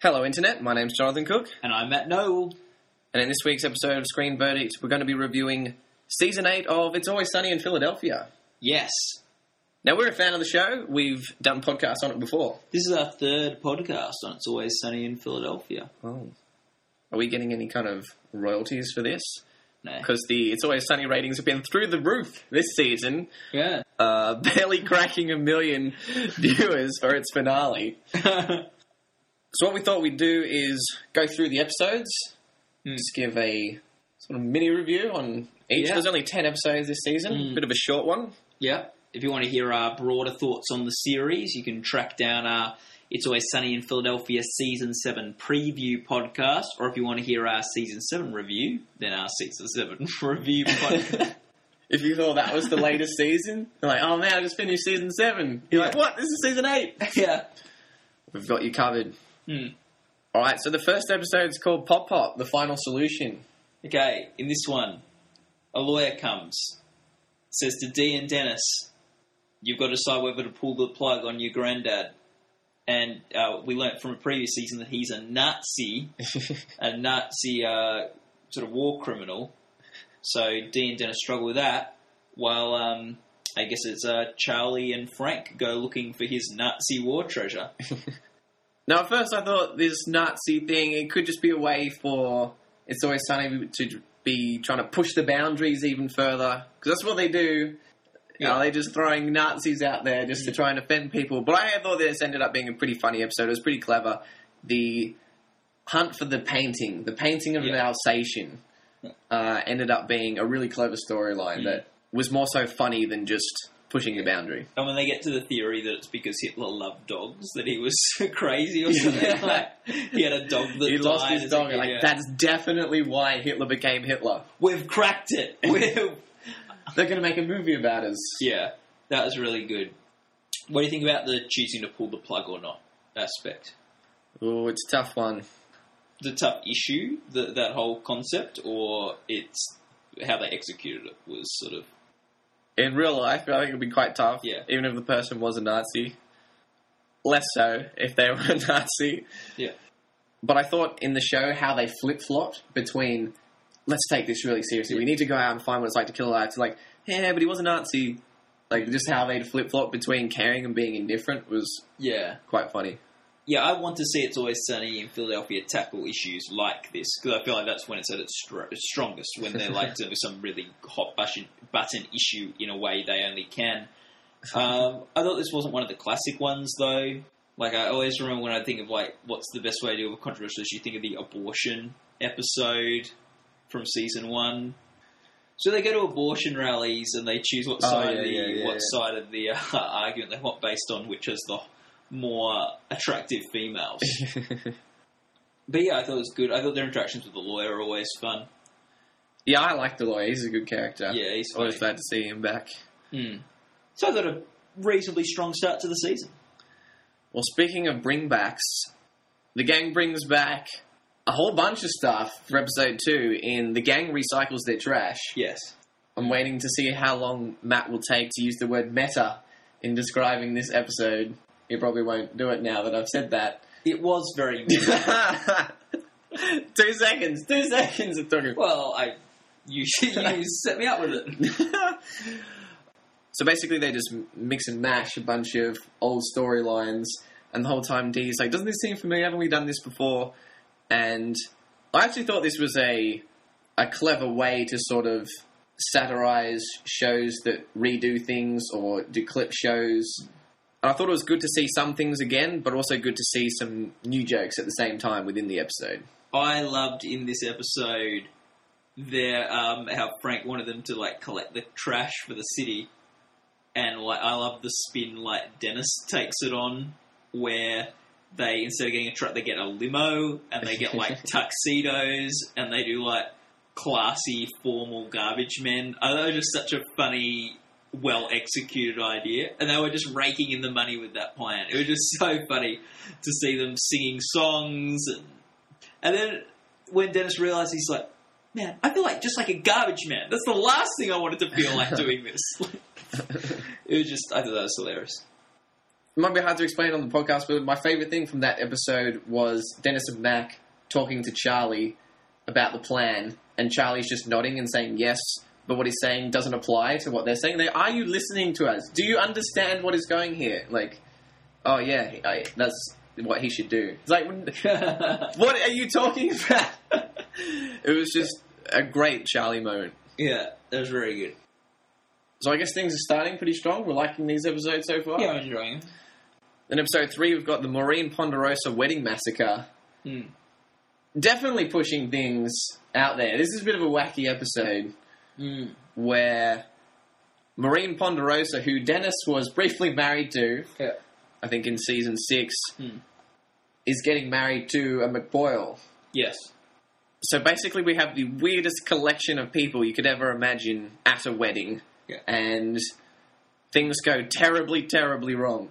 Hello, Internet. My name's Jonathan Cook, And I'm Matt Noel. and in this week's episode of Screen Verdict, we're going to be reviewing season 8 of It's Always Sunny in Philadelphia. Yes, Now, we're a fan of the show. We've done podcasts on it before. this is our third podcast on It's Always Sunny in Philadelphia. Oh. Are we getting any kind of royalties for this? No. Because the It's Always Sunny ratings have been through the roof this season, Yeah. uh, barely cracking a million viewers for its finale. So, what we thought we'd do is go through the episodes, Hmm. just give a sort of mini review on each. Yeah. There's only 10 episodes this season, Hmm. bit of a short one. yeah. If you want to hear our broader thoughts on the series, you can track down our It's Always Sunny in Philadelphia Season 7 preview podcast. Or if you want to hear our Season 7 review, then our Season 7 review podcast. If you thought that was the latest season, you're like, oh man, I just finished season 7. You're like, what? This is season 8. yeah. We've got you covered. Hmm. Alright, so the first episode is called Pop Pop, The Final Solution. Okay, in this one, a lawyer comes, says to Dee and Dennis, "You've got to decide whether to pull the plug on your granddad." And uh, we learnt from a previous season that he's a Nazi, a Nazi uh, sort of war criminal. So Dee and Dennis struggle with that, while um, I guess it's uh, Charlie and Frank go looking for his Nazi war treasure. Now, at first, I thought this Nazi thing, it could just be a way for It's Always Sunny to be trying to push the boundaries even further. Because that's what they do. You know, they're just throwing Nazis out there just to try and offend people. But I thought this ended up being a pretty funny episode. It was pretty clever. The hunt for the painting, the painting of an Yeah. Alsatian, uh, ended up being a really clever storyline Mm. that was more so funny than just pushing the boundary. And when they get to the theory that it's because Hitler loved dogs, that he was crazy or something, like he had a dog that He lost his dog. Like yeah. that's definitely why Hitler became Hitler. We've cracked it. We've, They're going to make a movie about us. yeah, that was really good. What do you think about the choosing to pull the plug or not aspect? Oh, it's a tough one. The tough issue, the, that whole concept, or it's how they executed it was sort of In real life, I think it would be quite tough. Yeah. Even if the person was a Nazi. Less so if they were a Nazi. yeah, But I thought in the show how they flip flopped between let's take this really seriously. We need to go out and find what it's like to kill a to like, yeah, but he was a Nazi. Like just how they flip flop between caring and being indifferent was yeah. quite funny. Yeah, I want to see It's Always Sunny in Philadelphia tackle issues like this because I feel like that's when it's at its str- strongest when they're like with some really hot button, button issue in a way they only can. Um, I thought this wasn't one of the classic ones though. Like I always remember when I think of like what's the best way to deal with controversial issue, you think of the abortion episode from season one. So they go to abortion rallies and they choose what Oh, side yeah, of the yeah, yeah, what side of the uh, argument they want based on which is the more attractive females. but yeah, I thought it was good. I thought their interactions with the lawyer are always fun. yeah, I like the lawyer. He's a good character. Yeah, he's Always funny. glad to see him back. Hmm. So I thought a reasonably strong start to the season. Well, speaking of bringbacks, the gang brings back a whole bunch of stuff for episode two. In the gang recycles their trash. Yes. I'm waiting to see how long Matt will take to use the word meta in describing this episode. He probably won't do it now that I've said that. It was very two seconds. Two seconds of talking. well. I you you set me up with it. so basically, they just mix and mash a bunch of old storylines, and the whole time Dee's like, "Doesn't this seem familiar? Haven't we done this before?" And I actually thought this was a a clever way to sort of satirize shows that redo things or do clip shows. And I thought it was good to see some things again, but also good to see some new jokes at the same time within the episode. I loved in this episode their um, how Frank wanted them to like collect the trash for the city, and like I love the spin like Dennis takes it on, where they instead of getting a truck they get a limo and they get like tuxedos and they do like classy formal garbage men. I thought it was just such a funny. Well executed idea, and they were just raking in the money with that plan. It was just so funny to see them singing songs and and then when Dennis realized, he's like, man, I feel like just like a garbage man. That's the last thing I wanted to feel like doing this. it was just, I thought that was hilarious. It might be hard to explain on the podcast, but my favorite thing from that episode was Dennis and Mac talking to Charlie about the plan, and Charlie's just nodding and saying yes, but what he's saying doesn't apply to what they're saying. They, are you listening to us? Do you understand what is going here? Like, oh yeah, I, that's what he should do. It's like, what are you talking about? it was just a great Charlie moment. yeah, that was very good. So I guess things are starting pretty strong. We're liking these episodes so far. Yeah, I'm enjoying it. In episode three, we've got the Maureen Ponderosa wedding massacre. Hmm. Definitely pushing things out there. This is a bit of a wacky episode Mm. where Maureen Ponderosa, who Dennis was briefly married to, Yeah. I think in season six, Hmm. is getting married to a McPoyle. Yes. So basically, we have the weirdest collection of people you could ever imagine at a wedding, Yeah. and things go terribly, terribly wrong.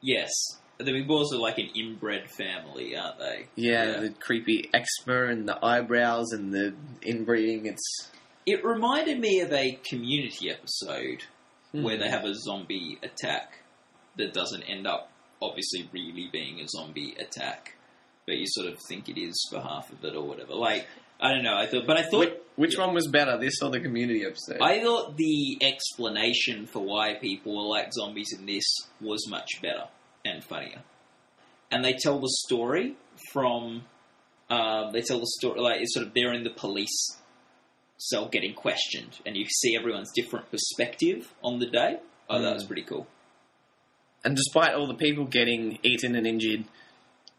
Yes. The McPoyles are like an inbred family, aren't they? Yeah, the creepy eczema and the eyebrows and the inbreeding. It's It reminded me of a community episode Hmm. where they have a zombie attack that doesn't end up obviously really being a zombie attack, but you sort of think it is for half of it or whatever. Like I don't know. I thought, but I thought which, which one was better, this or the community episode? I thought the explanation for why people were like zombies in this was much better and funnier. And they tell the story from. Um, they tell the story like it's sort of they're in the police cell getting questioned, and you see everyone's different perspective on the day. Oh, that was Mm. pretty cool. and despite all the people getting eaten and injured,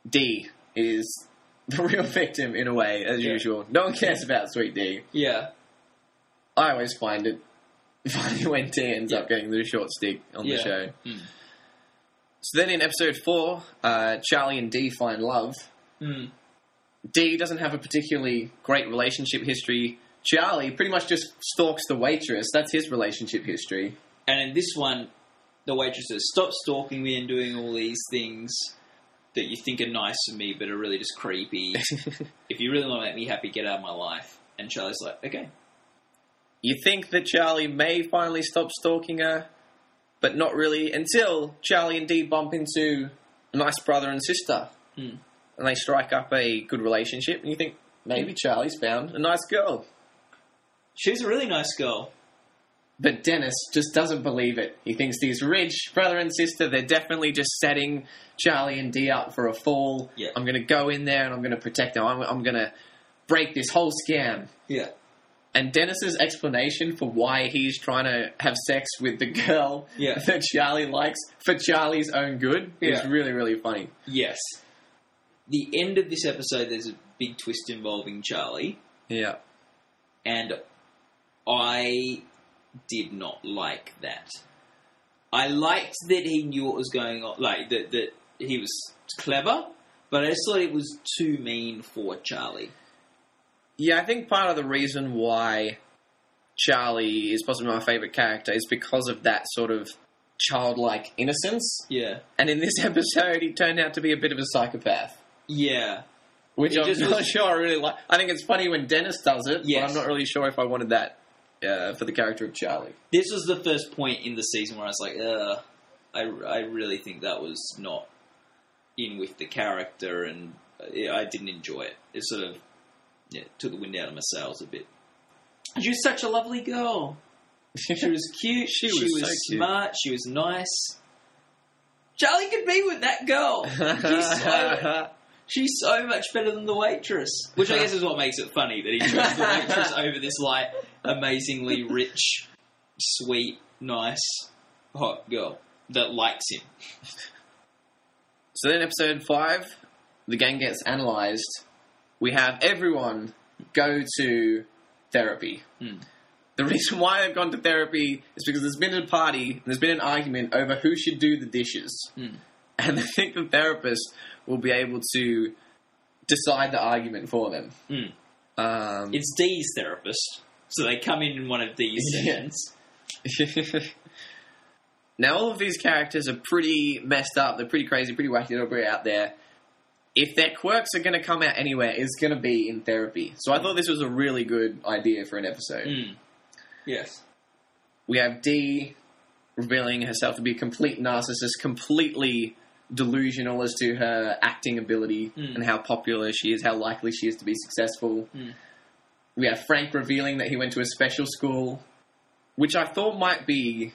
Dee is the real victim in a way, as Yeah. usual. No one cares about Sweet Dee. Yeah, I always find it funny when Dee ends up getting the short stick on Yeah. the show. Hmm. So then in episode four, uh, Charlie and Dee find love. Mm. Dee doesn't have a particularly great relationship history. Charlie pretty much just stalks the waitress. That's his relationship history. and in this one, the waitress says, "Stop stalking me and doing all these things." That you think are nice of me, but are really just creepy. if you really want to make me happy, get out of my life. And Charlie's like, okay. you think that Charlie may finally stop stalking her, but not really until Charlie and Dee bump into a nice brother and sister. Hmm. And they strike up a good relationship, and you think maybe Charlie's found a nice girl. She's a really nice girl. But Dennis just doesn't believe it. He thinks these rich brother and sister, they're definitely just setting Charlie and Dee up for a fall. Yeah. I'm going to go in there and I'm going to protect them. I'm, I'm going to break this whole scam. Yeah. And Dennis's explanation for why he's trying to have sex with the girl Yeah. that Charlie likes for Charlie's own good is really, really funny. Yes. The end of this episode, there's a big twist involving Charlie, Yeah. and I did not like that. I liked that he knew what was going on, like that that he was clever, but I just thought it was too mean for Charlie. Yeah, I think part of the reason why Charlie is possibly my favourite character is because of that sort of childlike innocence. Yeah. And in this episode, he turned out to be a bit of a psychopath. Yeah. Which It I'm just not was- sure I really like. I think it's funny when Dennis does it, Yes. but I'm not really sure if I wanted that uh, for the character of Charlie. This was the first point in the season where I was like, Ugh, I, I really think that was not in with the character, and uh, I didn't enjoy it. It sort of yeah, took the wind out of my sails a bit. She was such a lovely girl. She was cute. She she was was so cute. smart. She was nice. Charlie could be with that girl. She's so, much better than the waitress. Which I guess is what makes it funny that he chose the waitress over this like amazingly rich, sweet, nice, hot girl that likes him. So then, episode five, the gang gets analysed. We have everyone go to therapy. Hmm. The reason why they've gone to therapy is because there's been a party and there's been an argument over who should do the dishes. Hmm. And they think the therapist will be able to decide the argument for them. Hmm. Um, It's Dee's therapist, so they come in in one of Dee's Yeah. sessions. now, all of these characters are pretty messed up. They're pretty crazy, pretty wacky. They're pretty out there. If their quirks are going to come out anywhere, it's going to be in therapy. So I thought this was a really good idea for an episode. Hmm. Yes. We have Dee revealing herself to be a complete narcissist, completely delusional as to her acting ability Mm. and how popular she is, how likely she is to be successful. Mm. We have Frank revealing that he went to a special school, which I thought might be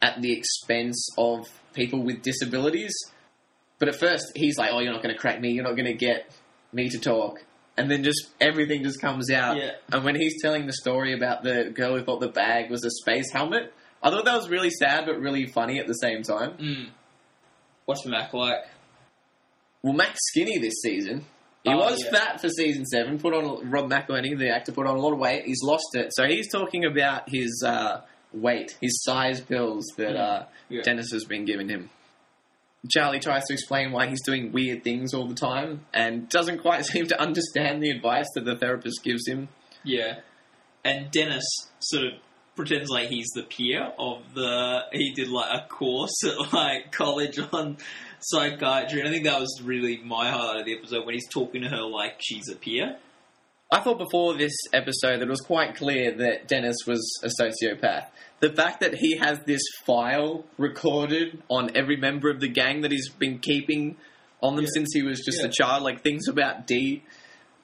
at the expense of people with disabilities. But at first, he's like, "Oh, you're not going to crack me. You're not going to get me to talk." And then just everything just comes out. Yeah. And when he's telling the story about the girl who thought the bag was a space helmet, I thought that was really sad but really funny at the same time. Mm. What's Mac like? Well, Mac's skinny this season. He Oh, was yeah. fat for season seven. Put on Rob McElhenney, the actor, put on a lot of weight. He's lost it, so he's talking about his uh, weight, his size pills that Mm. uh, Yeah. Dennis has been giving him. Charlie tries to explain why he's doing weird things all the time and doesn't quite seem to understand the advice that the therapist gives him. Yeah. And Dennis sort of pretends like he's the peer of the. He did like a course at like college on psychiatry, and I think that was really my highlight of the episode when he's talking to her like she's a peer. I thought before this episode that it was quite clear that Dennis was a sociopath. The fact that he has this file recorded on every member of the gang that he's been keeping on them Yeah. since he was just Yeah. a child, like things about Dee,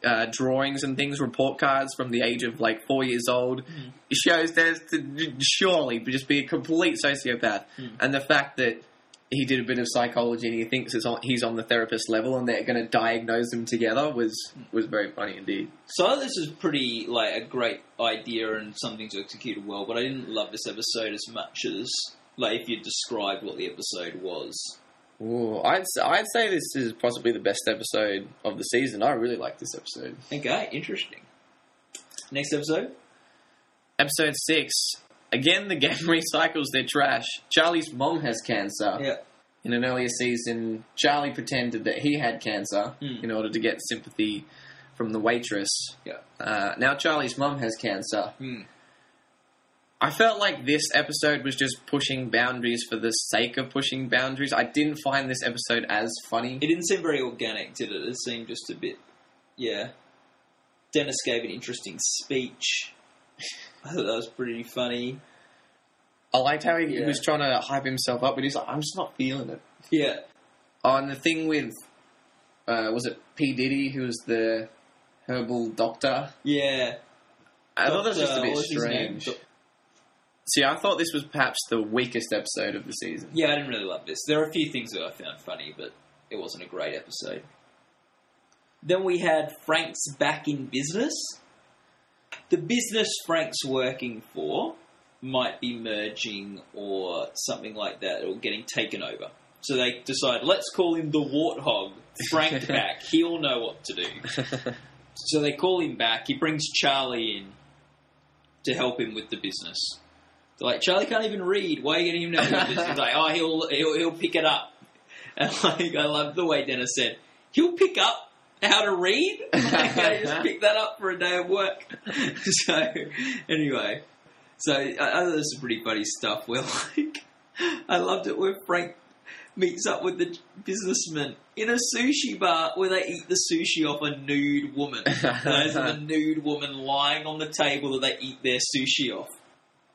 uh, drawings and things, report cards from the age of like four years old, Mm. shows there's to surely just be a complete sociopath. Mm. And the fact that he did a bit of psychology and he thinks it's on, he's on the therapist level and they're going to diagnose them together was was very funny indeed. So this is pretty like a great idea and something to execute well, but I didn't love this episode as much as like if you described what the episode was. Ooh, I'd I'd say this is possibly the best episode of the season. I really like this episode. Okay, interesting. Next episode. Episode six. Again, the gang recycles their trash. Charlie's mom has cancer. Yeah. In an earlier season, Charlie pretended that he had cancer Hmm. in order to get sympathy from the waitress. Yeah. Uh, now Charlie's mom has cancer. Hmm. I felt like this episode was just pushing boundaries for the sake of pushing boundaries. I didn't find this episode as funny. It didn't seem very organic, did it? It seemed just a bit. Yeah. Dennis gave an interesting speech. I thought that was pretty funny. I liked how he, Yeah. was trying to hype himself up, but he's like, I'm just not feeling it. Yeah. Oh, and the thing with, uh, was it P. Diddy, who was the herbal doctor? Yeah. I thought that was just a bit what was his name? strange. See, I thought this was perhaps the weakest episode of the season. Yeah, I didn't really love this. There are a few things that I found funny, but it wasn't a great episode. Then we had Frank's back in business. The business Frank's working for might be merging or something like that, or getting taken over. So they decide, let's call him the Warthog. Frank back. He'll know what to do. So they call him back. He brings Charlie in to help him with the business. They're like, Charlie can't even read. Why are you getting him this? He's like, oh, he'll, he'll he'll pick it up. And like, I love the way Dennis said, he'll pick up how to read. Like, I just picked that up for a day of work. So anyway, so I, I thought this was pretty funny stuff. Where like, I loved it where Frank meets up with the businessman in a sushi bar where they eat the sushi off a nude woman. There's a nude woman lying on the table that they eat their sushi off.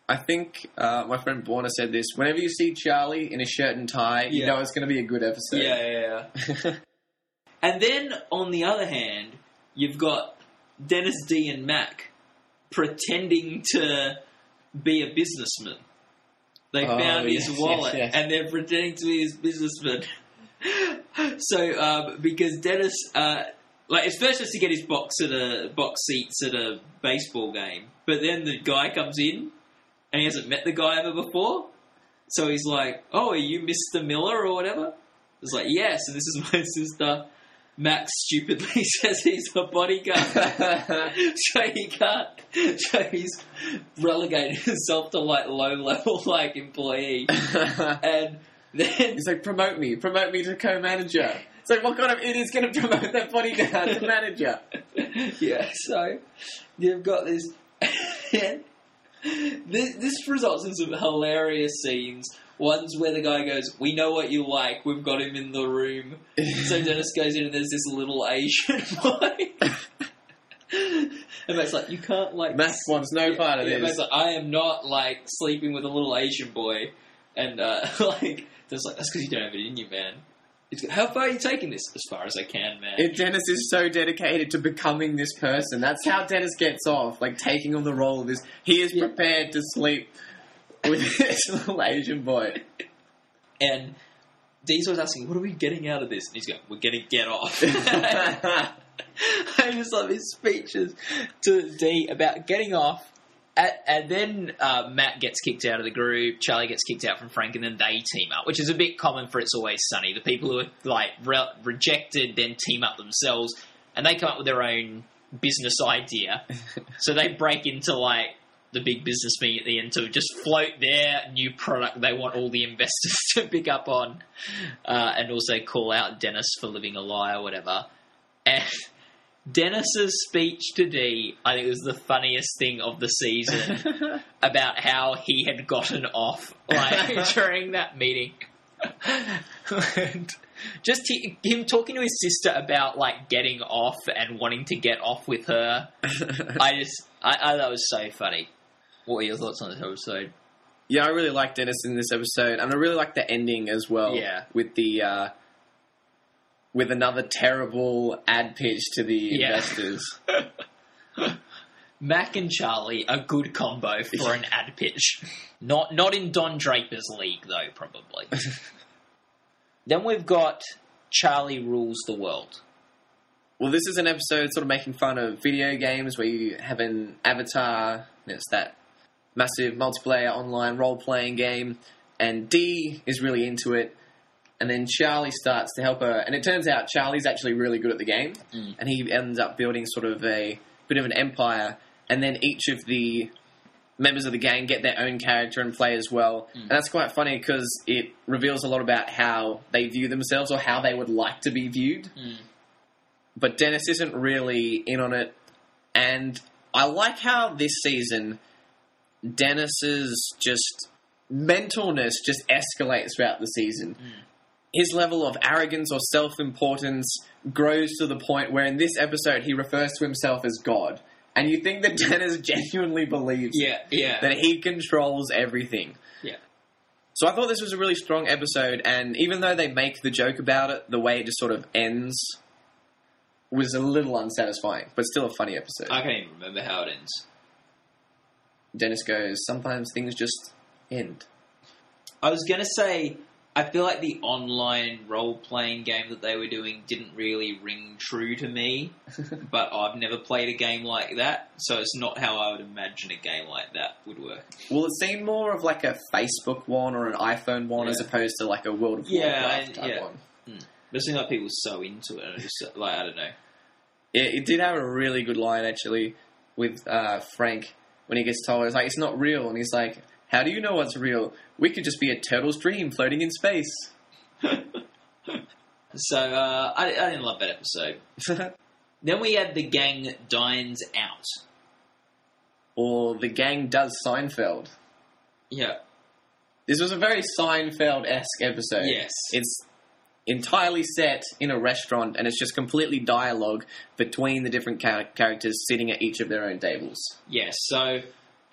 I think uh, my friend Borna said this. Whenever you see Charlie in a shirt and tie, you Yeah. know it's going to be a good episode. Yeah, yeah, yeah. And then on the other hand, you've got Dennis Dee and Mac pretending to be a businessman. They Oh, found his yes, yes, wallet yes. and they're pretending to be his businessman. so, um, because Dennis, uh, like, it's first just to get his box at a box seats at a baseball game, but then the guy comes in and he hasn't met the guy ever before. So he's like, "Oh, are you Mr. Miller or whatever?" It's like, "Yes, and this is my sister." Mac stupidly says he's a bodyguard, so he can't. So he's relegated himself to like low level like employee, and then He's like, promote me, promote me to co-manager. It's like, what kind of idiot's going to promote that bodyguard to manager? yeah, so you've got this. This, this results in some hilarious scenes. Ones where the guy goes, "We know what you like. We've got him in the room." So Dennis goes in and there's this little Asian boy. and Matt's like, "You can't like." Mac wants no part of yeah, this. Matt's like, "I am not like sleeping with a little Asian boy." and uh, like there's like that's because you don't have it in you, man. How far are you taking this? As far as I can, man. If Dennis is so dedicated to becoming this person, that's how Dennis gets off, like taking on the role of this. He is Yeah. prepared to sleep with this little Asian boy. and Dee's always asking, "What are we getting out of this?" And he's going, "We're gonna get off." I just love his speeches to Dee about getting off. And, and then uh, Matt gets kicked out of the group, Charlie gets kicked out from Frank, and then they team up, which is a bit common for It's Always Sunny. The people who are like re- rejected then team up themselves, and they come up with their own business idea. so they break into like the big business meeting at the end to just float their new product they want all the investors to pick up on, uh, and also call out Dennis for living a lie or whatever. And Dennis's speech to Dee, I think, was the funniest thing of the season about how he had gotten off like during that meeting. and just he, him talking to his sister about like getting off and wanting to get off with her. I just, I, I thought it was so funny. What were your thoughts on this episode? Yeah, I really like Dennis in this episode, and I really like the ending as well. Yeah. with the uh, with another terrible ad pitch to the Yeah. investors. Mac and Charlie, a good combo for an ad pitch. Not not in Don Draper's league though, probably. then we've got Charlie rules the world. Well, this is an episode sort of making fun of video games where you have an avatar. and It's that massive multiplayer online role playing game, and Dee is really into it. And then Charlie starts to help her, and it turns out Charlie's actually really good at the game, Mm. and he ends up building sort of a bit of an empire. And then each of the members of the gang get their own character and play as well, mm. and that's quite funny because it reveals a lot about how they view themselves or how they would like to be viewed mm. but Dennis isn't really in on it. And I like how this season Dennis's just mentalness just escalates throughout the season. Mm. His level of arrogance or self-importance grows to the point where in this episode he refers to himself as God. And you think that Dennis genuinely believes Yeah, yeah. that he controls everything. Yeah. So I thought this was a really strong episode, and even though they make the joke about it, the way it just sort of ends was a little unsatisfying, but still a funny episode. I can't even remember how it ends. Dennis goes, sometimes things just end. I was gonna say, I feel like the online role playing game that they were doing didn't really ring true to me, but I've never played a game like that, so it's not how I would imagine a game like that would work. Well, it seemed more of like a Facebook one or an iPhone one as opposed to like a World of Yeah, Warcraft type yeah. one. But it seemed like people were so into it, and just like I don't know. It, it did have a really good line actually with uh, Frank when he gets told, it's like, it's not real. And he's like, how do you know what's real? We could just be a turtle's dream floating in space. So uh, I, I didn't love that episode. Then we had the gang dines out. or the gang does Seinfeld. Yeah, This was a very Seinfeld esque episode. Yes. It's entirely set in a restaurant and it's just completely dialogue between the different char- characters sitting at each of their own tables. Yes, so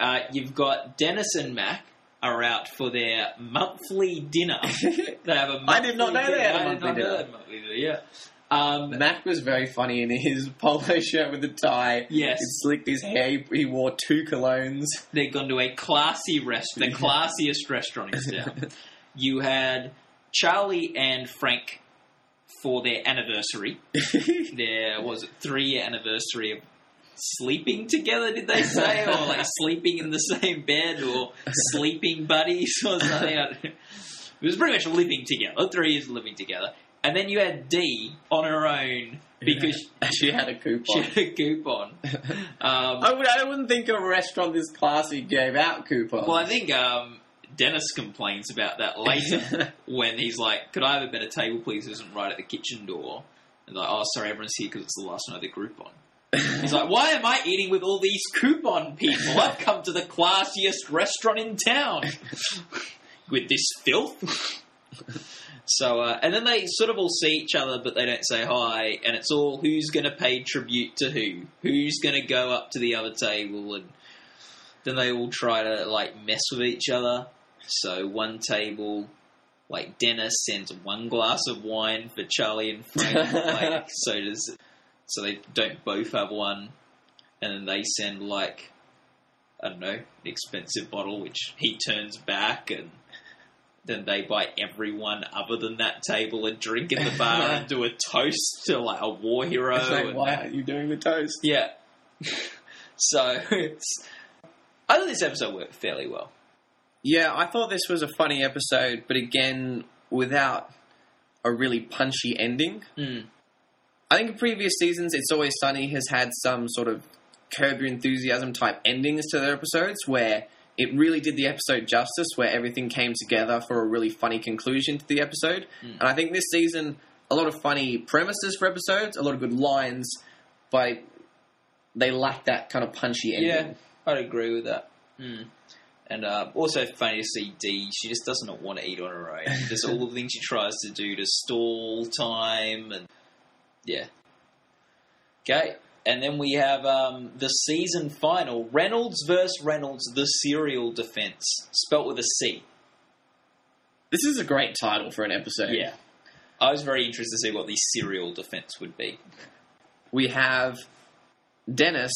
uh, you've got Dennis and Mac are out for their monthly dinner. They have a monthly I did not know they had a dinner. I monthly did not know dinner. monthly dinner. Yeah. Um, Mac was very funny in his polo shirt with the tie. Yes. He slicked his hair. He- wore two colognes. they'd gone to a classy rest, the classiest restaurant in town. You had Charlie and Frank for their anniversary. Their was it three year anniversary of sleeping together? Did they say, or like sleeping in the same bed, or sleeping buddies, or something? I don't know. It was pretty much living together. Three years living together, and then you had Dee on her own because she had a she coupon. had a coupon. Um, I, would, I wouldn't think a restaurant this classy gave out coupons. Well, I think um, Dennis complains about that later when he's like, "Could I have a better table, please?" Isn't right at the kitchen door. And like, "Oh, sorry, everyone's here because it's the last night of the Groupon." He's like, "Why am I eating with all these coupon people? I've come to the classiest restaurant in town with this filth." So, uh, and then they sort of all see each other, but they don't say hi, and it's all who's going to pay tribute to who, who's going to go up to the other table, and then they all try to like mess with each other. So one table, like Dennis sends one glass of wine for Charlie and Frank. like, so does so they don't both have one, and then they send like I don't know, an expensive bottle which he turns back and. Then they buy everyone other than that table a drink in the bar and do a toast to like a war hero. Like, why aren't you doing the toast? yeah. so it's. I thought this episode worked fairly well. Yeah, I thought this was a funny episode, but again, without a really punchy ending. Mm. I think in previous seasons, It's Always Sunny has had some sort of Curb Your Enthusiasm type endings to their episodes where it really did the episode justice, where everything came together for a really funny conclusion to the episode. Mm. And I think this season, a lot of funny premises for episodes, a lot of good lines, but they lack that kind of punchy ending. Yeah, I'd agree with that. Mm. And uh, also funny to see Dee. She just does not want to eat on her own. There's all the things she tries to do to stall time, and yeah. Okay, and then we have um, the season final: Reynolds versus Reynolds, the serial defense, spelt with a C. This is a great title for an episode. Yeah, I was very interested to see what the serial defense would be. we have Dennis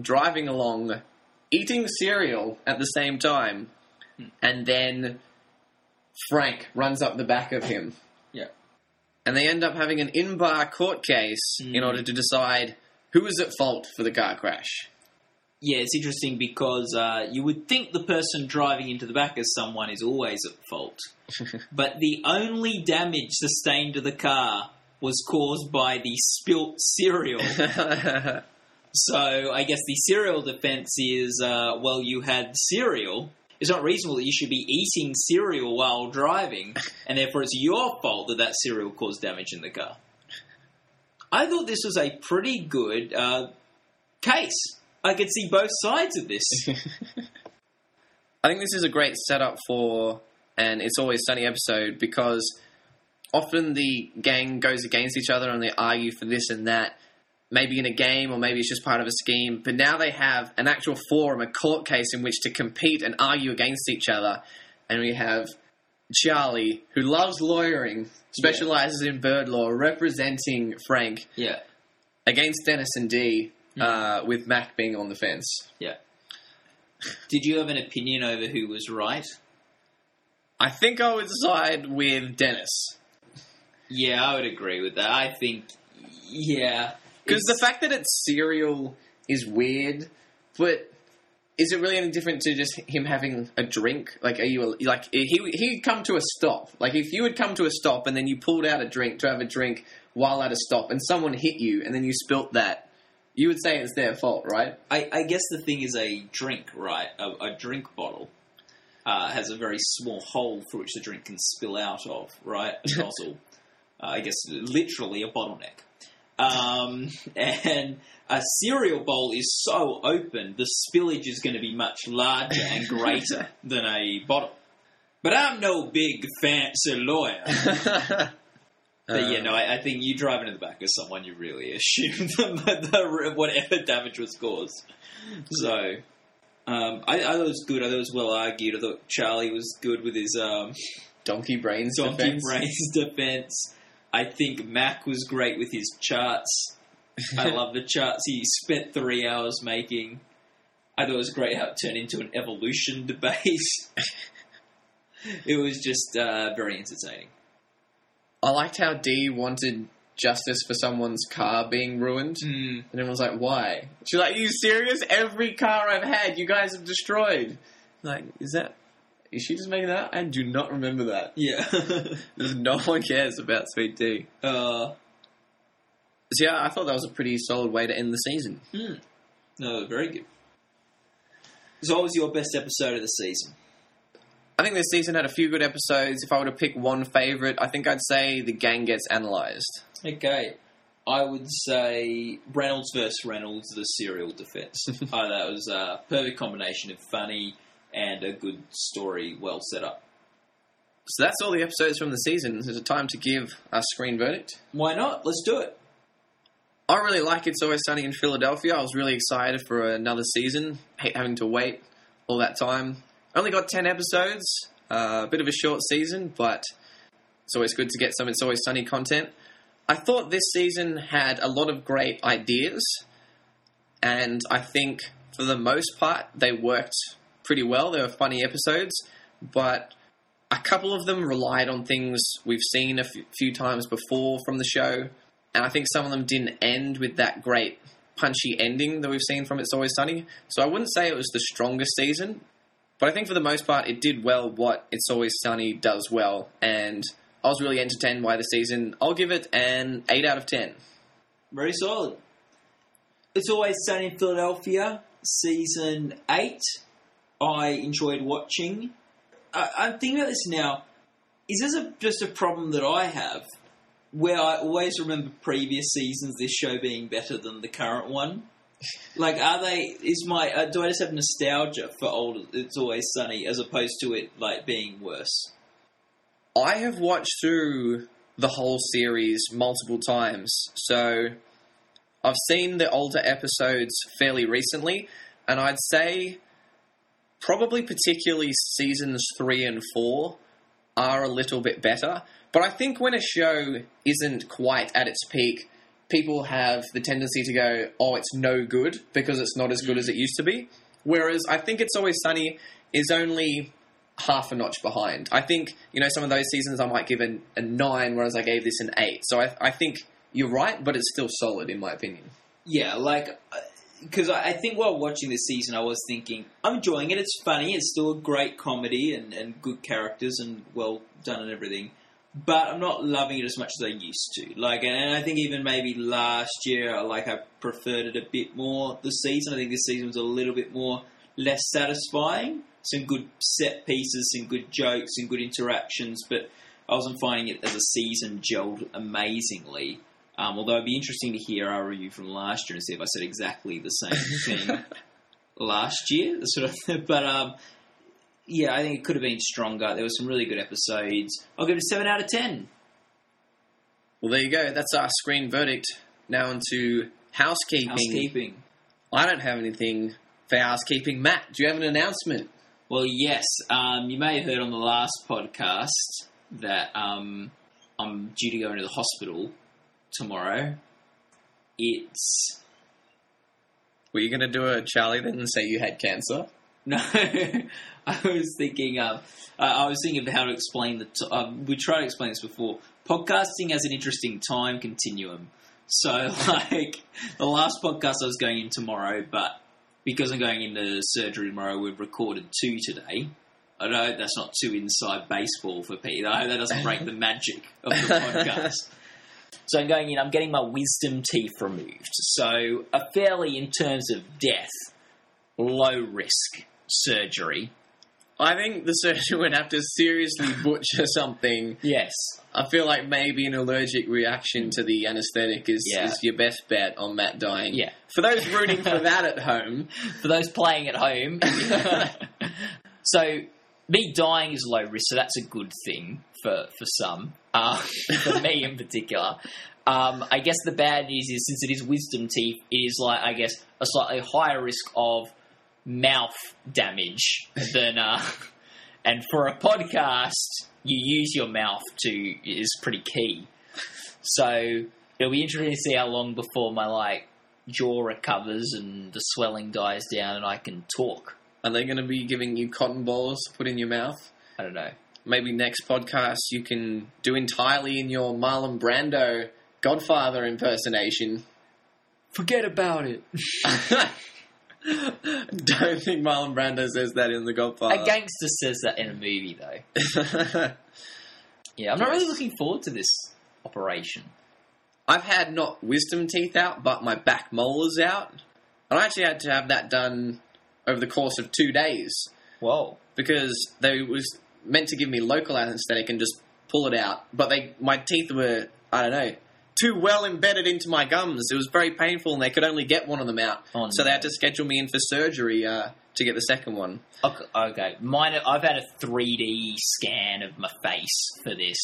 driving along, eating cereal at the same time, Hmm. and then Frank runs up the back of him. And they end up having an in bar court case in Hmm. order to decide who is at fault for the car crash. Yeah, it's interesting because uh, you would think the person driving into the back of someone is always at fault. but the only damage sustained to the car was caused by the spilt cereal. so I guess the cereal defense is uh, well, you had cereal. It's not reasonable that you should be eating cereal while driving, and therefore it's your fault that that cereal caused damage in the car. I thought this was a pretty good uh, case. I could see both sides of this. I think this is a great setup for an It's Always Sunny episode because often the gang goes against each other and they argue for this and that, maybe in a game or maybe it's just part of a scheme. But now they have an actual forum, a court case in which to compete and argue against each other. And we have Charlie, who loves lawyering, specializes in bird law, representing Frank yeah, against Dennis and Dee, uh, with Mac being on the fence. yeah. Did you have an opinion over who was right? I think I would side with Dennis. Yeah, I would agree with that. I think, yeah, Because the fact that it's cereal is weird, but is it really any different to just him having a drink? Like, are you like he he'd come to a stop? Like, if you had come to a stop and then you pulled out a drink to have a drink while at a stop, and someone hit you and then you spilt that, you would say it's their fault, right? I, I guess the thing is a drink, right? A, a drink bottle uh, has a very small hole through which the drink can spill out of, right? A nozzle. Uh, I guess literally a bottleneck. Um, and a cereal bowl is so open, the spillage is going to be much larger and greater than a bottle. But I'm no big fancy lawyer. But yeah, no, I, I think you driving in the back of someone, you really assume the, the, whatever damage was caused. So, um, I, I thought it was good. I thought it was well argued. I thought Charlie was good with his um, donkey brains. donkey defense. brains defense. I think Mac was great with his charts. I love the charts he spent three hours making. I thought it was great how it turned into an evolution debate. it was just uh, very entertaining. I liked how Dee wanted justice for someone's car being ruined. Mm. And everyone's like, why? She's like, are you serious? Every car I've had, you guys have destroyed. Like, is that. Is she just making that? I do not remember that. Yeah. No one cares about Sweet Dee. uh, So yeah, I thought that was a pretty solid way to end the season. Hmm. No, very good. So, what was your best episode of the season? I think this season had a few good episodes. If I were to pick one favourite, I think I'd say The Gang Gets Analysed. Okay, I would say Reynolds versus Reynolds, the serial defense. oh, that was a perfect combination of funny and a good story, well set up. So that's all the episodes from the season. Is it time to give a screen verdict? Why not? Let's do it. I really like It's Always Sunny in Philadelphia. I was really excited for another season. Hate having to wait all that time. Only got 10 episodes, uh, a bit of a short season, but it's always good to get some It's Always Sunny content. I thought this season had a lot of great ideas, and I think for the most part they worked pretty well. They were funny episodes, but a couple of them relied on things we've seen a f- few times before from the show, and I think some of them didn't end with that great punchy ending that we've seen from It's Always Sunny. So I wouldn't say it was the strongest season, but I think for the most part it did well what It's Always Sunny does well, and I was really entertained by the season. I'll give it an 8 out of 10. Very solid. It's always sunny in Philadelphia, season eight. I enjoyed watching. I, I'm thinking about this now. Is this a, just a problem that I have, where I always remember previous seasons this show being better than the current one? Like, are they? Is my uh, do I just have nostalgia for old? It's always sunny, as opposed to it like being worse. I have watched through the whole series multiple times, so I've seen the older episodes fairly recently, and I'd say probably particularly seasons three and four are a little bit better. But I think when a show isn't quite at its peak, people have the tendency to go, oh, it's no good because it's not as good as it used to be. Whereas I think It's Always Sunny is only half a notch behind. I think, you know, some of those seasons I might give a, a nine, whereas I gave this an eight. So I, I think you're right, but it's still solid in my opinion. Yeah, like because I think while watching this season, I was thinking I'm enjoying it. It's funny. It's still a great comedy and, and good characters and well done and everything. But I'm not loving it as much as I used to. Like, and I think even maybe last year, like I preferred it a bit more. The season, I think this season was a little bit more less satisfying. Some good set pieces, some good jokes, and good interactions, but I wasn't finding it as a season gelled amazingly. Um, although it'd be interesting to hear our review from last year and see if I said exactly the same thing last year. Sort of, but um, yeah, I think it could have been stronger. There were some really good episodes. I'll give it a seven out of ten. Well, there you go. That's our screen verdict. Now into housekeeping. Housekeeping. I don't have anything for housekeeping. Matt, do you have an announcement? Well, yes. Um, you may have heard on the last podcast that um, I'm due to go into the hospital tomorrow. It's Were you going to do a Charlie then and say you had cancer? No, I was thinking. Uh, I was thinking of how to explain the. T- uh, we tried to explain this before. Podcasting has an interesting time continuum. So, like the last podcast, I was going in tomorrow, but because I'm going into surgery tomorrow, we've recorded two today. I know that's not too inside baseball for Pete. I hope that doesn't break the magic of the podcast. So I'm going in. I'm getting my wisdom teeth removed. So a fairly, in terms of death, low risk surgery. I think the surgeon would have to seriously butcher something. Yes. I feel like maybe an allergic reaction to the anesthetic is, Yeah. is your best bet on Matt dying. Yeah. For those rooting for that at home, For those playing at home. so me dying is low risk, so that's a good thing for for some. Uh, for me in particular. Um, I guess the bad news is since it is wisdom teeth, it is like I guess a slightly higher risk of mouth damage than uh, and for a podcast you use your mouth to is pretty key. So it'll be interesting to see how long before my like jaw recovers and the swelling dies down and I can talk. are they going to be giving you cotton balls to put in your mouth? I don't know. Maybe next podcast you can do entirely in your Marlon Brando Godfather impersonation. Forget about it. Don't think Marlon Brando says that in The Godfather. A gangster says that in a movie though. Yeah, I'm not really looking forward to this operation. I've had not wisdom teeth out, but my back molars out. And I actually had to have that done over the course of two days Whoa. because they was meant to give me local anesthetic and just pull it out. But they, my teeth were, I don't know, too well embedded into my gums. It was very painful, and they could only get one of them out. Oh, so no. they had to schedule me in for surgery uh, to get the second one. Okay, okay. Mine. I've had a 3D scan of my face for this,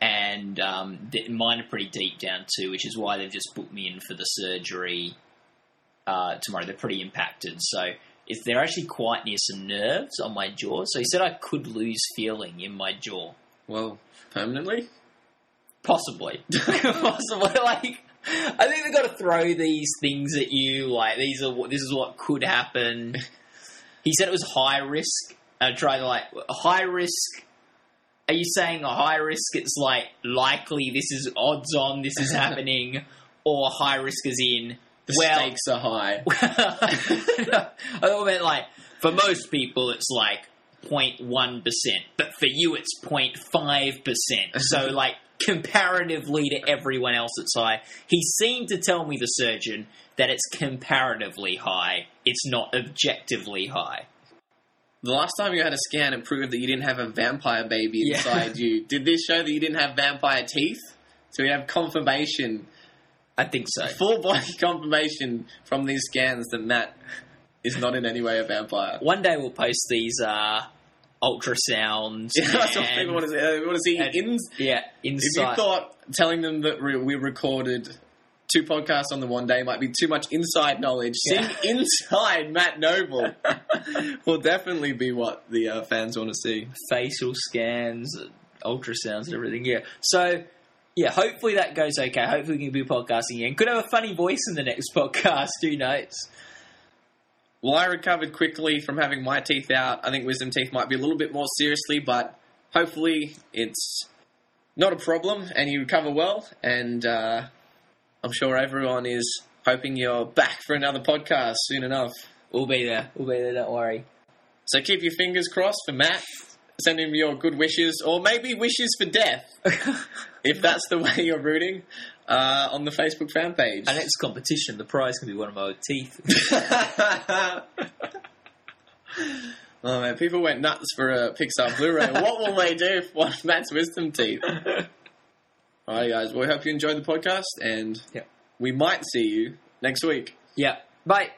and um, th- mine are pretty deep down too, which is why they've just booked me in for the surgery uh, tomorrow. They're pretty impacted, so is they're actually quite near some nerves on my jaw. So he said I could lose feeling in my jaw. Well, permanently? Possibly. Possibly. Like, I think they've got to throw these things at you. Like, these are what- this is what could happen. He said it was high risk. Uh, I tried to like high risk. Are you saying a high risk? It's like likely this is odds on this is happening, or high risk is in The well. stakes are high. I thought it meant like for most people it's like 0.1 percent, but for you it's 0.5 percent. So like comparatively to everyone else it's high. He seemed to tell me the surgeon that it's comparatively high. It's not objectively high. The last time you had a scan, it proved that you didn't have a vampire baby Yeah. inside you. Did this show that you didn't have vampire teeth? So we have confirmation, I think so. full body confirmation from these scans that Matt is not in any way a vampire. One day we'll post these uh, ultrasounds. Yeah, that's what people want to see. They want to see and- in, Yeah, If you thought telling them that we we recorded two podcasts on the one day might be too much inside knowledge, Yeah. seeing inside Matt Noble will definitely be what the uh, fans want to see. facial scans, ultrasounds, and everything. Yeah. So, yeah, hopefully that goes okay. Hopefully we can be podcasting again. Could have a funny voice in the next podcast. Who knows? Well, I recovered quickly from having my teeth out. I think wisdom teeth might be a little bit more seriously, but hopefully it's not a problem and you recover well. And uh, I'm sure everyone is hoping you're back for another podcast soon enough. We'll be there. We'll be there. Don't worry. So keep your fingers crossed for Matt. Send him your good wishes, or maybe wishes for death, if that's the way you're rooting, uh, on the Facebook fan page. Our next competition, the prize can be one of my teeth. oh man, people went nuts for a Pixar Blu-ray. what will they do for one of Matt's wisdom teeth? Alright, guys. Well, we hope you enjoyed the podcast, and we might see you next week. yeah. Bye.